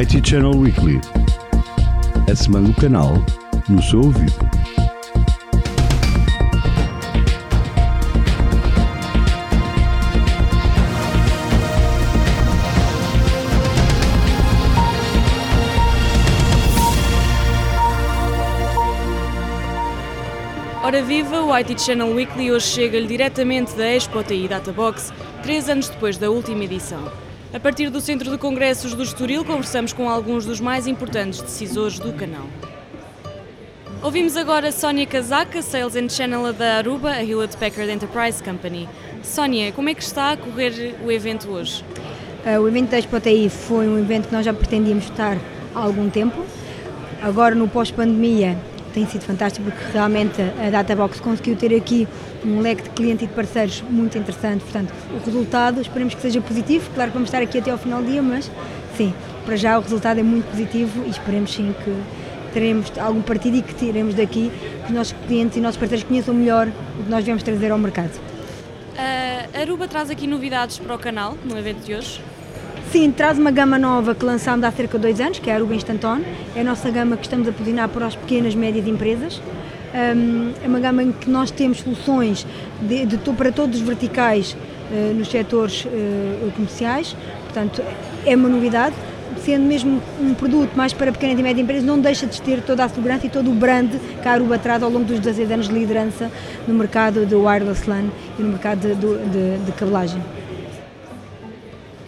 IT Channel Weekly. A semana do canal no seu ouvido. Ora viva, o IT Channel Weekly hoje chega-lhe diretamente da Expo TI Databox, três anos depois da última edição. A partir do Centro de Congressos do Estoril, conversamos com alguns dos mais importantes decisores do canal. Ouvimos agora Sónia Casaca, Sales and Channel da Aruba, a Hewlett Packard Enterprise Company. Sónia, como é que está a correr o evento hoje? Uh, o evento da Expo TI foi um evento que nós já pretendíamos estar há algum tempo. Agora, no pós-pandemia, tem sido fantástico porque realmente a Databox conseguiu ter aqui um leque de clientes e de parceiros muito interessante. Portanto, o resultado esperemos que seja positivo. Claro que vamos estar aqui até ao final do dia, mas sim, para já o resultado é muito positivo e esperemos sim que teremos algum partido e que tiremos daqui que os nossos clientes e nossos parceiros conheçam melhor o que nós viemos trazer ao mercado. A Aruba traz aqui novidades para o canal no evento de hoje? Sim, traz uma gama nova que lançámos há cerca de dois anos, que é a Aruba Instant On. É a nossa gama que estamos a posicionar para as pequenas médias empresas. É uma gama em que nós temos soluções de, de, para todos os verticais uh, nos setores uh, comerciais. Portanto, é uma novidade. Sendo mesmo um produto mais para pequenas e médias empresas, não deixa de ter toda a segurança e todo o brand que a Aruba traz ao longo dos 16 anos de liderança no mercado do wireless LAN e no mercado de, de, de cabelagem.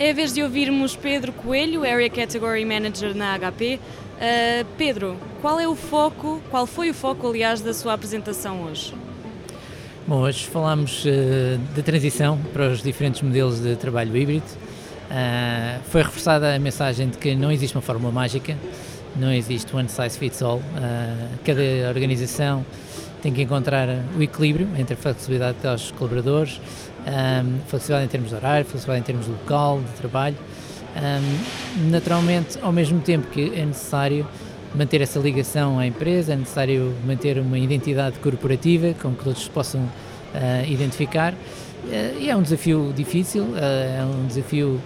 É a vez de ouvirmos Pedro Coelho, Area Category Manager na HP. Uh, Pedro, qual é o foco, qual foi o foco, aliás, da sua apresentação hoje? Bom, hoje falámos uh, da transição para os diferentes modelos de trabalho híbrido. Uh, foi reforçada a mensagem de que não existe uma fórmula mágica, não existe one size fits all. cada organização tem que encontrar o equilíbrio entre a flexibilidade dos colaboradores, um, flexibilidade em termos de horário, flexibilidade em termos de local, de trabalho. Um, naturalmente, ao mesmo tempo que é necessário manter essa ligação à empresa, é necessário manter uma identidade corporativa com que todos possam uh, identificar. Uh, e é um desafio difícil, uh, é um desafio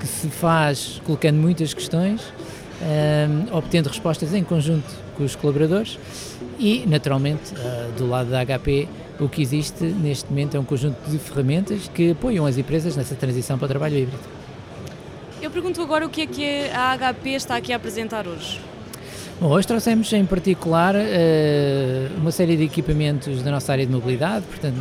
que se faz colocando muitas questões, obtendo respostas em conjunto com os colaboradores e, naturalmente, uh, do lado da HP, o que existe neste momento é um conjunto de ferramentas que apoiam as empresas nessa transição para o trabalho híbrido. Eu pergunto agora o que é que a HP está aqui a apresentar hoje. Bom, hoje trouxemos em particular uh, uma série de equipamentos da nossa área de mobilidade, portanto,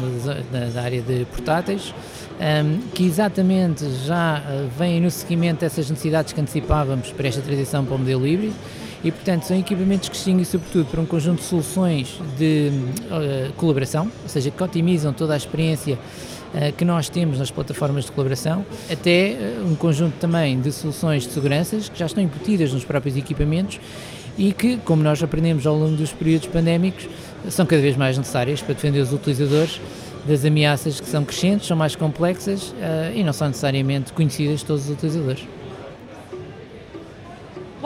da, área de portáteis, ehm, que exatamente já vêm no seguimento dessas necessidades que antecipávamos para esta transição para o modelo híbrido e, portanto, são equipamentos que distinguem sobretudo para um conjunto de soluções de uh, colaboração, ou seja, que otimizam toda a experiência uh, que nós temos nas plataformas de colaboração, até uh, um conjunto também de soluções de seguranças que já estão embutidas nos próprios equipamentos e que, como nós aprendemos ao longo dos períodos pandémicos, são cada vez mais necessárias para defender os utilizadores das ameaças que são crescentes, são mais complexas e não são necessariamente conhecidas de todos os utilizadores.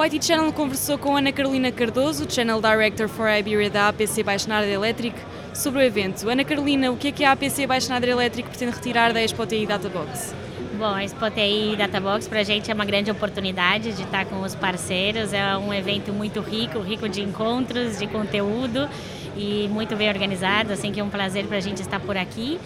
IT Channel conversou com Ana Carolina Cardoso, Channel Director for Iberia da APC Baixo Electric, sobre o evento. Ana Carolina, o que é que a APC Baixo Electric pretende retirar da Expo TI Databox? Bom, a Expo TI Databox para a gente é uma grande oportunidade de estar com os parceiros. É um evento muito rico, rico de encontros, de conteúdo e muito bem organizado, assim que é um prazer para a gente estar por aqui.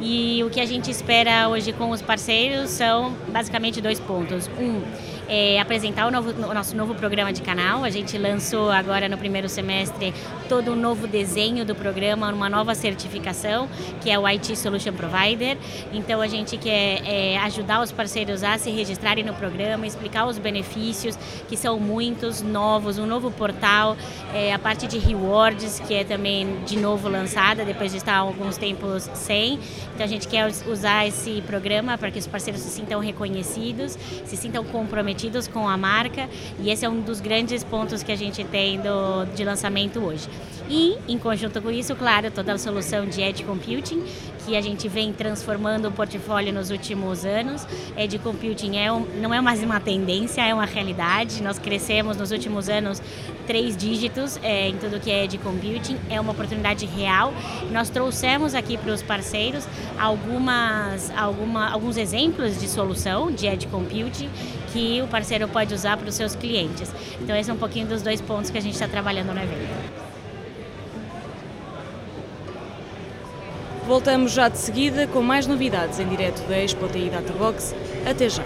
E o que a gente espera hoje com os parceiros são basicamente dois pontos. Um, é, apresentar o, novo, o, nosso novo programa de canal. A gente lançou agora no primeiro semestre todo um novo desenho do programa, uma nova certificação, que é o IT Solution Provider. Então a gente quer é, ajudar os parceiros a se registrarem no programa, explicar os benefícios, que são muitos, novos, um novo portal, é, a parte de rewards, que é também de novo lançada, depois de estar alguns tempos sem. Então a gente quer usar esse programa para que os parceiros se sintam reconhecidos, se sintam comprometidos comprometidos com a marca e esse é um dos grandes pontos que a gente tem do, de lançamento hoje. E, em conjunto com isso, claro, toda a solução de Edge Computing, que a gente vem transformando o portfólio nos últimos anos. Edge Computing é um, não é mais uma tendência, é uma realidade. Nós crescemos nos últimos anos três dígitos é, em tudo que é Edge Computing, é uma oportunidade real. Nós trouxemos aqui para os parceiros algumas, alguma, alguns exemplos de solução de Edge Computing que o parceiro pode usar para os seus clientes. Então, esse é um pouquinho dos dois pontos que a gente está trabalhando no evento. Voltamos já de seguida com mais novidades em direto da Expo TI Databox. Até já!